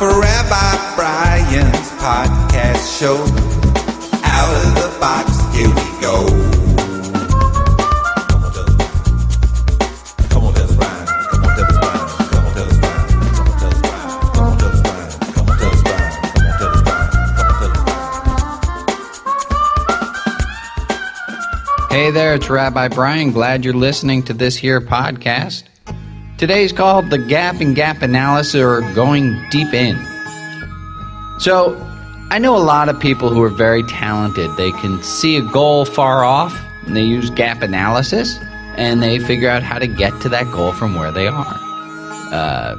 for Rabbi Brian's podcast show. Out of the box, here we go. Hey there, it's Rabbi Brian. Glad you're listening to this here podcast. Today's called The Gap and Gap Analysis or Going Deep In. So, I know a lot of people who are very talented. They can see a goal far off, and they use gap analysis, and they figure out how to get to that goal from where they are. Uh,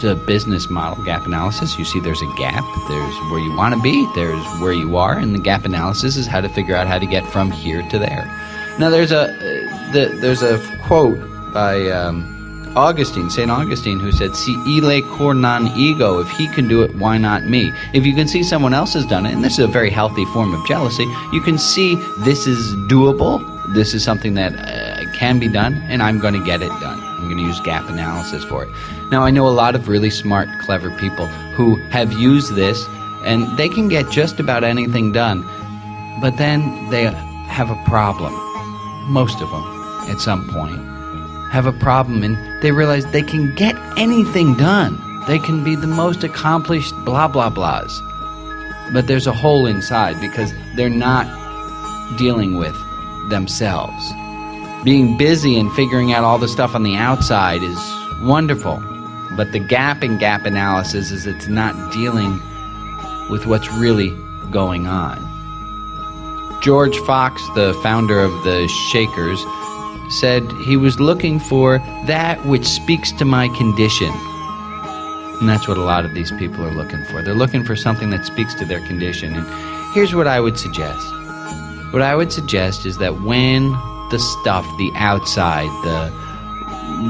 the business model gap analysis, you see there's a gap, there's where you want to be, there's where you are, and the gap analysis is how to figure out how to get from here to there. Now, there's a uh, the, there's a quote by um, Augustine, Saint Augustine, who said, "Si ille cor non ego, if he can do it, why not me?" If you can see someone else has done it, and this is a very healthy form of jealousy, you can see this is doable. This is something that uh, can be done, and I'm going to get it done. I'm going to use gap analysis for it. Now, I know a lot of really smart, clever people who have used this, and they can get just about anything done, but then they have a problem. Most of them, at some point, have a problem, and they realize they can get anything done. They can be the most accomplished blah blah blahs. But there's a hole inside because they're not dealing with themselves. Being busy and figuring out all the stuff on the outside is wonderful, but the gap in gap analysis is it's not dealing with what's really going on. George Fox, the founder of the Shakers, said he was looking for that which speaks to my condition. And that's what a lot of these people are looking for. They're looking for something that speaks to their condition. And here's what I would suggest. What I would suggest is that when the stuff, the outside, the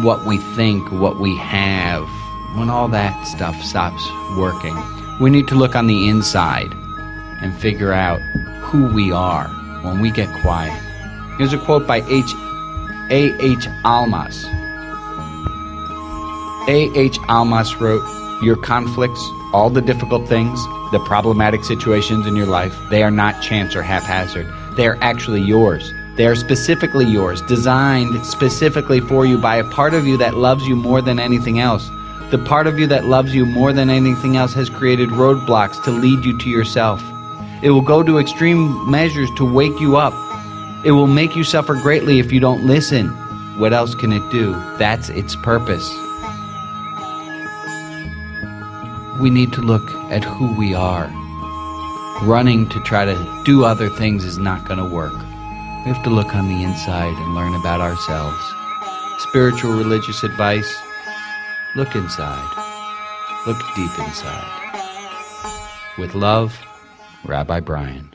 what we think, what we have, when all that stuff stops working, we need to look on the inside and figure out who we are when we get quiet. Here's a quote by H. A. H. Almaas. A. H. Almaas wrote, Your conflicts, all the difficult things, the problematic situations in your life, they are not chance or haphazard. They are actually yours. They are specifically yours, designed specifically for you by a part of you that loves you more than anything else. The part of you that loves you more than anything else has created roadblocks to lead you to yourself. It will go to extreme measures to wake you up. It will make you suffer greatly if you don't listen. What else can it do? That's its purpose. We need to look at who we are. Running to try to do other things is not going to work. We have to look on the inside and learn about ourselves. Spiritual religious advice look inside. Look deep inside. With love, Rabbi Brian.